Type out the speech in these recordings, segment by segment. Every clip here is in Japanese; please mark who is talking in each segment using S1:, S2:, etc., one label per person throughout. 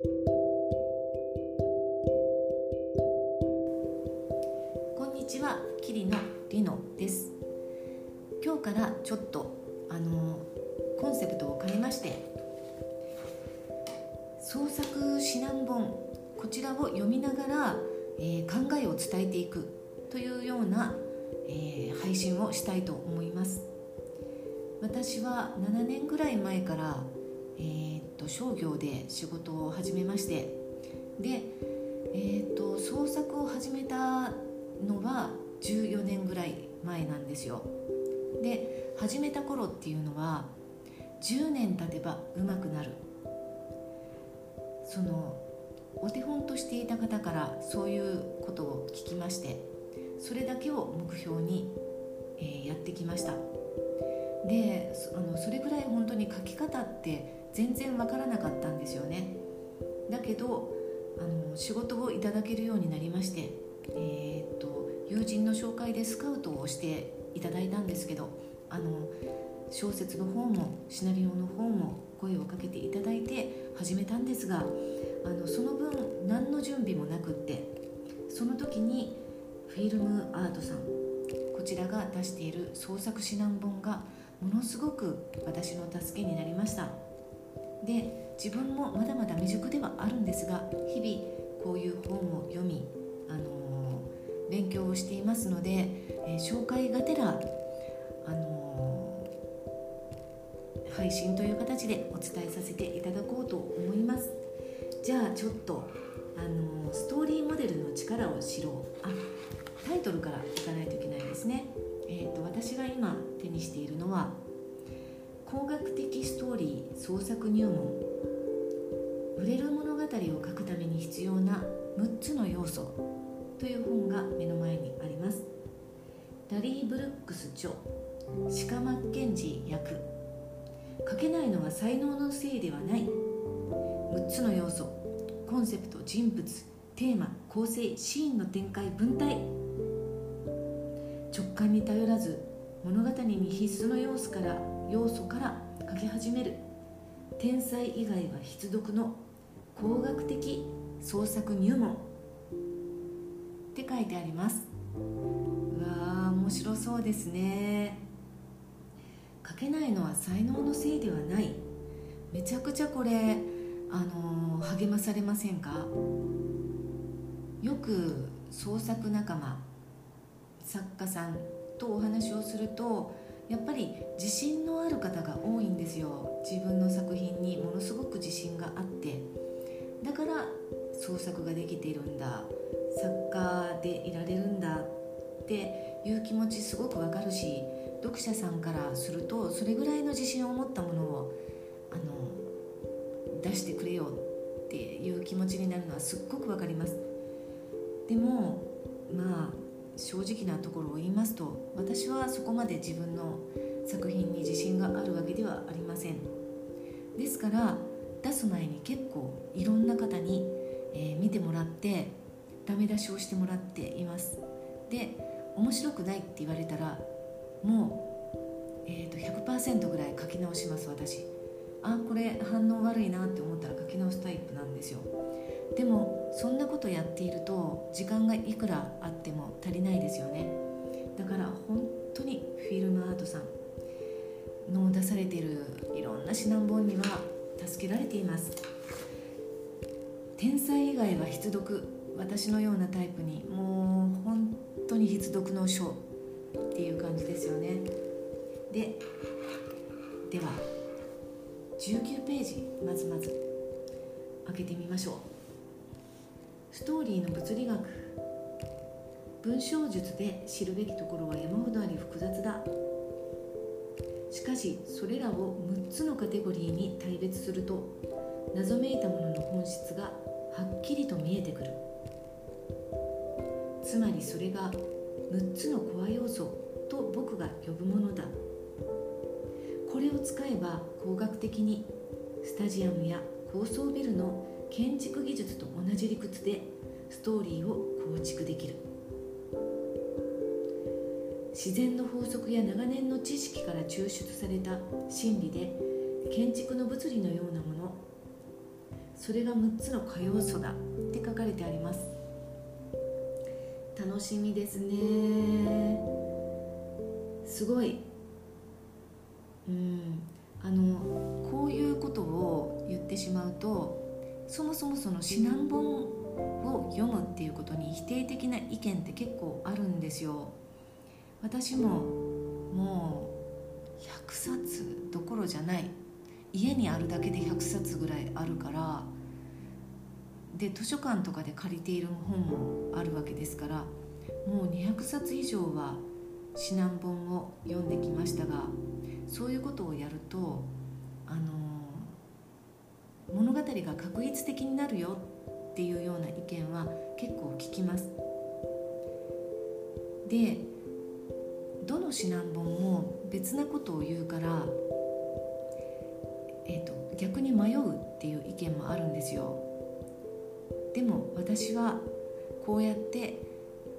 S1: こんにちは、キリのリノです。今日からちょっとあのコンセプトを変えまして創作指南本こちらを読みながら、えー、考えを伝えていくというような、えー、配信をしたいと思います。私は7年ぐらい前から、えー、と商業で仕事を始めましてで、えー、っと創作を始めたのは14年ぐらい前なんですよ。で始めた頃っていうのは10年経てばうまくなる。そのお手本としていた方からそういうことを聞きましてそれだけを目標に、えー、やってきました。であのそれぐらい本当に書き方って全然わからなかったんですよね。だけどあの仕事をいただけるようになりまして、えー、っと友人の紹介でスカウトをしていただいたんですけどあの小説の方もシナリオの方も声をかけていただいて始めたんですがあのその分何の準備もなくってその時にフィルムアートさんこちらが出している創作指南本がものすごく私の助けになりました。で自分もまだまだ未熟ではあるんですが日々こういう本を読み、あのー、勉強をしていますので、えー、紹介がてら、あのー、配信という形でお伝えさせていただこうと思います。じゃあちょっと、あのストーリーモデルの力を知ろう。あタイトルからいかないといけないですね。えーと、私が今手にしているのは工学的ストーリー創作入門。売れる物語を書くために必要な6つの要素という本が目の前にあります。ダリー・ブルックス著。シカ・マッケンジー役。書けないのは才能のせいではない。6つの要素。コンセプト人物テーマ構成シーンの展開文体。直感に頼らず物語に必須の要素から要素から書き始める。天才以外は必読の工学的創作入門。って書いてあります。うわー面白そうですね。書けないのは才能のせいではない。めちゃくちゃこれあのー、励まされませんか？よく創作仲間作家さんとお話をするとやっぱり自信のある方が多いんですよ。自分の作品にものすごく自信があって。だから創作ができているんだ。作家でいられるんだっていう気持ちすごくわかるし読者さんからするとそれぐらいの自信を持ったものをあの出してくれよっていう気持ちになるのはすっごくわかります。でもまあ正直なところを言いますと私はそこまで自分の作品に自信があるわけではありません。ですから出す前に結構いろんな方に、えー、見てもらってダメ出しをしてもらっています。で面白くないって言われたらもう、えーと、100%ぐらい書き直します私。あこれ反応悪いなって思ったら書き直すタイプなんですよ。でもそんなことやっていると時間がいくらあっても足りないですよね。だから本当にフィルムアートさんの出されているいろんな指南本には助けられています。天才以外は必読。私のようなタイプにもう本当に必読の書。っていう感じですよね。ででは19ページまずまず開けてみましょう。ストーリーの物理学。文章術で知るべきところは山ほどあり複雑だ。しかしそれらを6つのカテゴリーに大別すると謎めいたものの本質がはっきりと見えてくる。つまりそれが6つのコア要素と僕が呼ぶものだ。これを使えば工学的にスタジアムや高層ビルの建築技術と同じ理屈でストーリーを構築できる。自然の法則や長年の知識から抽出された真理で建築の物理のようなものそれが6つの可要素だって書かれてあります。楽しみですね。すごい。うん。あのこういうことを言ってしまうとそもそもその指南本を読むっていうことに否定的な意見って結構あるんですよ。私ももう100冊どころじゃない。家にあるだけで100冊ぐらいあるから。で図書館とかで借りている本もあるわけですから。もう200冊以上は指南本を読んできましたがそういうことをやるとあの物語が確一的になるよっていうような意見は結構聞きます。でどの指南本も別なことを言うから、えーと、逆に迷うっていう意見もあるんですよ。でも私はこうやって、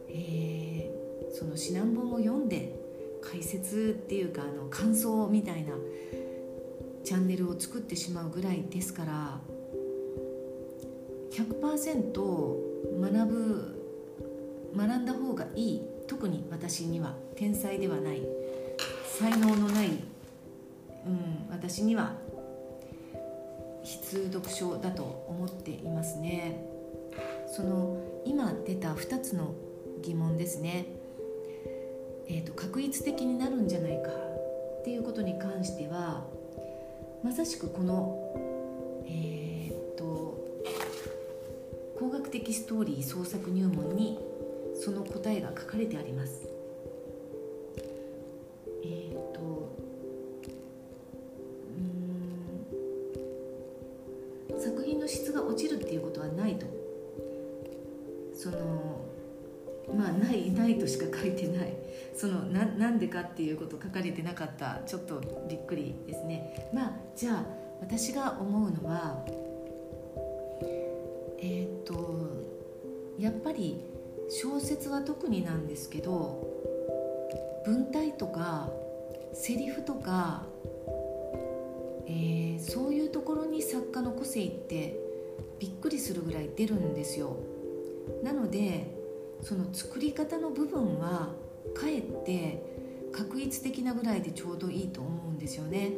S1: えー、その指南本を読んで解説っていうかあの感想みたいなチャンネルを作ってしまうぐらいですから100%学ぶ学んだ方がいい。特に私には天才ではない。才能のない、うん、私には必読書だと思っていますね。その今出た2つの疑問ですね、えーと、確一的になるんじゃないかっていうことに関してはまさしくこのえっ、と工学的ストーリー創作入門にその答えが書かれてあります。っていうこと書かれてなかったちょっとびっくりですね。まあじゃあ私が思うのはえっ、とやっぱり小説は特になんですけど文体とかセリフとか、えー、そういうところに作家の個性ってびっくりするぐらい出るんですよ。なのでその作り方の部分はかえって確一的なぐらいでちょうどいいと思うんですよね。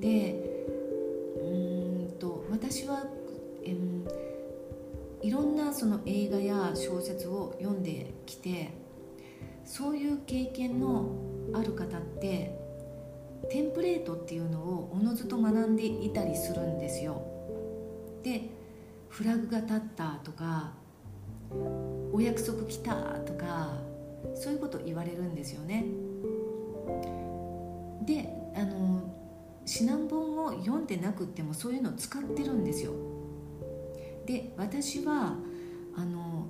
S1: でうんと私は、えーいろんなその映画や小説を読んできてそういう経験のある方ってテンプレートっていうのをおのずと学んでいたりするんですよ。でフラグが立ったとかお約束来たとかそういうこと言われるんですよね。であの指南本を読んでなくてもそういうのを使ってるんですよ。で私はあの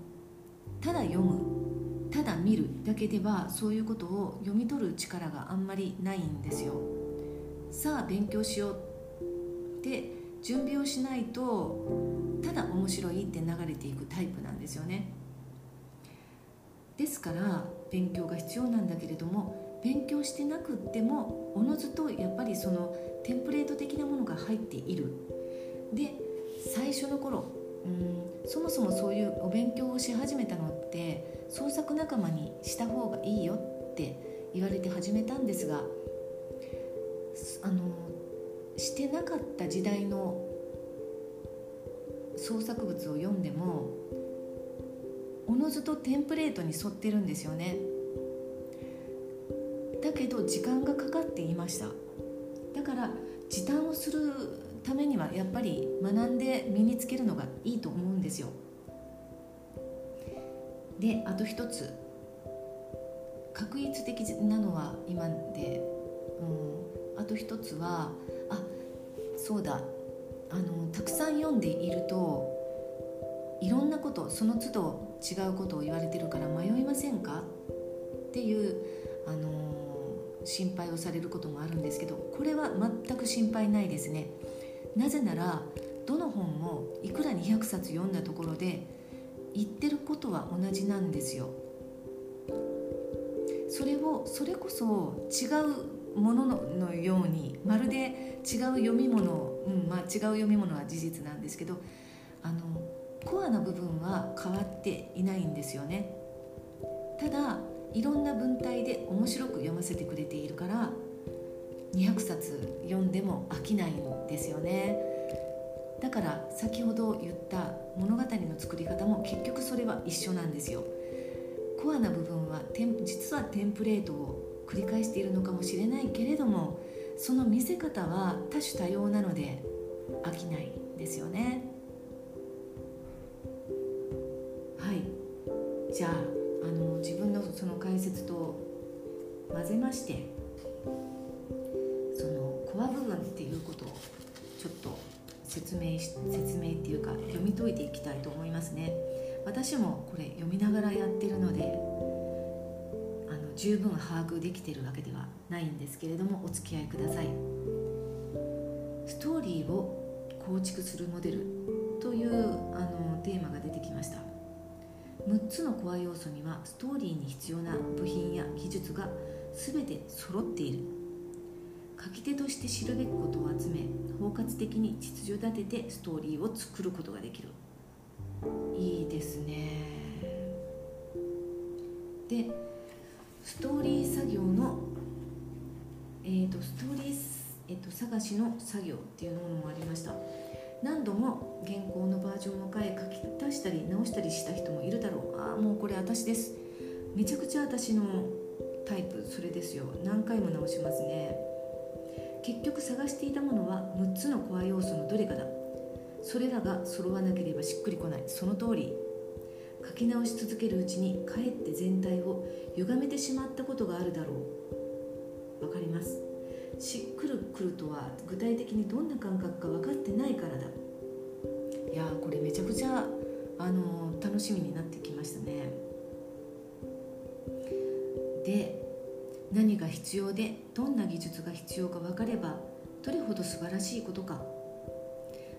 S1: ただ読むただ見るだけではそういうことを読み取る力があんまりないんですよ。さあ勉強しようって準備をしないとただ面白いって流れていくタイプなんですよね。ですから勉強が必要なんだけれども勉強してなくってもおのずとやっぱりそのテンプレート的なものが入っている。で最初の頃うんそもそもそういうお勉強をし始めたのって創作仲間にした方がいいよって言われて始めたんですがあのしてなかった時代の創作物を読んでもおのずとテンプレートに沿ってるんですよね。だけど時間がかかっていました。だから時短をするためにはやっぱり学んで身につけるのがいいと思うんですよ。であと一つ。確一的なのは今で、うん、あと一つはあそうだ。あのたくさん読んでいるといろんなことその都度違うことを言われてるから迷いませんか？っていうあの心配をされることもあるんですけどこれは全く心配ないですね。なぜならどの本もいくら200冊読んだところで言ってることは同じなんですよ。それをそれこそ違うもののようにまるで違う読み物うんまあ、違う読み物は事実なんですけどアな部分は変わっていないんですよね。ただいろんな文体で面白く読ませてくれているから200冊読んでも飽きないんですよね。だから先ほど言った物語の作り方も結局それは一緒なんですよ。コアな部分は実はテンプレートを繰り返しているのかもしれないけれどもその見せ方は多種多様なので飽きないですよね。混ぜましてそのコア部分っていうことをちょっと説明し説明っていうか読み解いていきたいと思いますね。私もこれ読みながらやってるのであの十分把握できてるわけではないんですけれどもお付き合いください。ストーリーを構築するモデルというあのテーマが出てきました。6つのコア要素にはストーリーに必要な部品や技術が全て揃っている。書き手として知るべきことを集め包括的に秩序立ててストーリーを作ることができる。いいですね。でストーリー作業の、えーと、ストーリー、えーと、と探しの作業っていうものもありました。何度も原稿のバージョンを変え書き足したり直したりした人もいるだろう。ああもうこれ私です。めちゃくちゃ私のタイプそれですよ。何回も直しますね。結局探していたものは6つのコア要素のどれかだ。それらが揃わなければしっくりこない。その通り。書き直し続けるうちにかえって全体を歪めてしまったことがあるだろう。わかります。しっくるくるとは具体的にどんな感覚か分かってないからだ。いやこれめちゃくちゃあの楽しみになってきましたね。で何が必要でどんな技術が必要か分かればどれほど素晴らしいことか。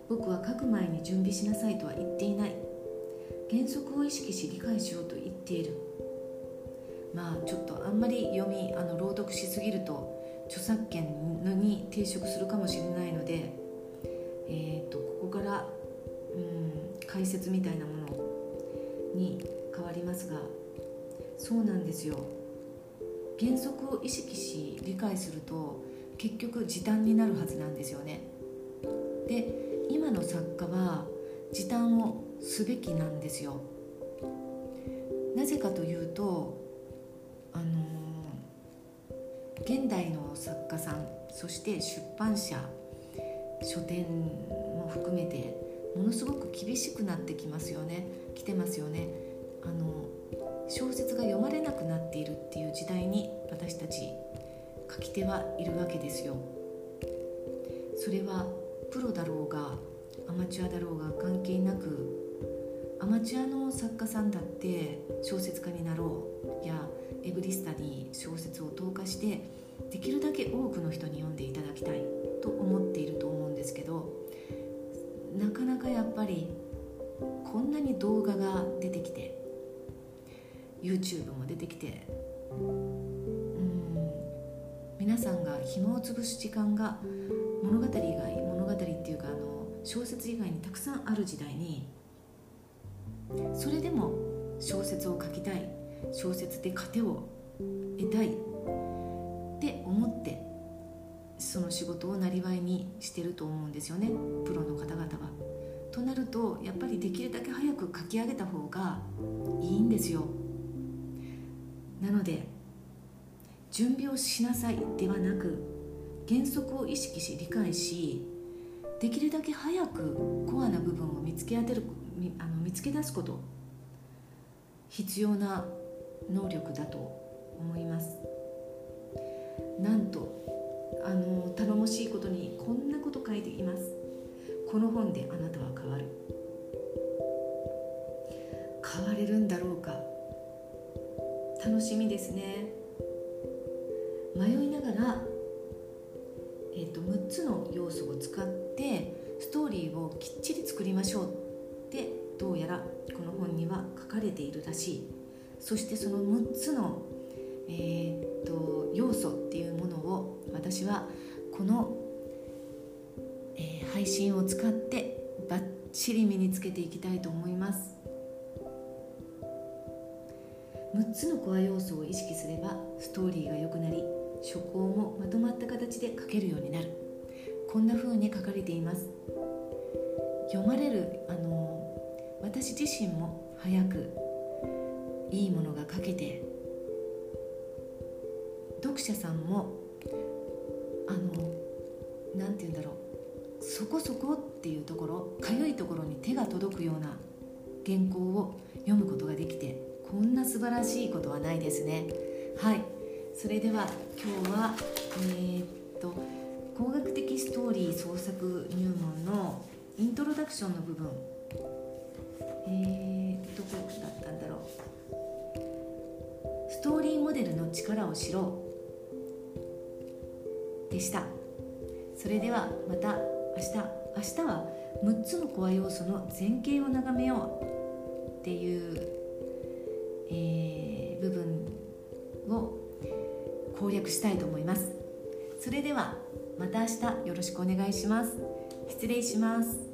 S1: 僕は書く前に準備しなさいとは言っていない。原則を意識し理解しようと言っている。まあちょっとあんまり読みあの朗読しすぎると著作権に抵触するかもしれないので、えーと、ここから、うん、解説みたいなものに変わりますがそうなんですよ。原則を意識し理解すると結局時短になるはずなんですよね。で今の作家は時短をすべきなんですよ。なぜかというとあの現代の作家さんそして出版社書店も含めてものすごく厳しくなってきますよね。来てますよね。あの小説が読まれなくなっているっていう時代に私たち書き手はいるわけですよ。それはプロだろうがアマチュアだろうが関係なくアマチュアの作家さんだって小説家になろうやエブリスタに小説を投下してできるだけ多くの人に読んでいただきたいと思っていると思うんですけどなかなかやっぱりこんなに動画が出てきて YouTube も出てきてうん皆さんが暇を潰す時間が物語以外物語っていうかあの小説以外にたくさんある時代にそれでも小説を書きたい小説で糧を得たいって思ってその仕事をなりにしてると思うんですよねプロの方々は。となるとやっぱりできるだけ早く書き上げた方がいいんですよ。なので準備をしなさいではなく原則を意識し理解しできるだけ早くコアな部分を見つけ当てるあの見つけ出すこと必要な能力だと思います。なんとあの頼もしいことにこんなこと書いています。この本であなたは変わる。変われるんだろうか。楽しみですね。迷いながら、えーと、6つの要素を使ってストーリーをきっちり作りましょうってどうやらこの本には書かれているらしい。そしてその6つの、えーと、要素っていうものを私はこの、えー、配信を使ってバッチリ身につけていきたいと思います。6つのコア要素を意識すればストーリーが良くなり書稿もまとまった形で書けるようになる。こんな風に書かれています。読まれるあの私自身も早くいいものが書けて読者さんもあの何て言うんだろうそこそこっていうところかゆいところに手が届くような原稿を読むことができてこんな素晴らしいことはないですね。はい。それでは今日はえー、っと工学的ストーリー創作入門のイントロダクションの部分。えー、どこだったんだろう。ストーリーモデルの力を知ろう。でした。それではまた明日。明日は6つのコア要素の前景を眺めよう。っていう、えー、部分を攻略したいと思います。それではまた明日よろしくお願いします。失礼します。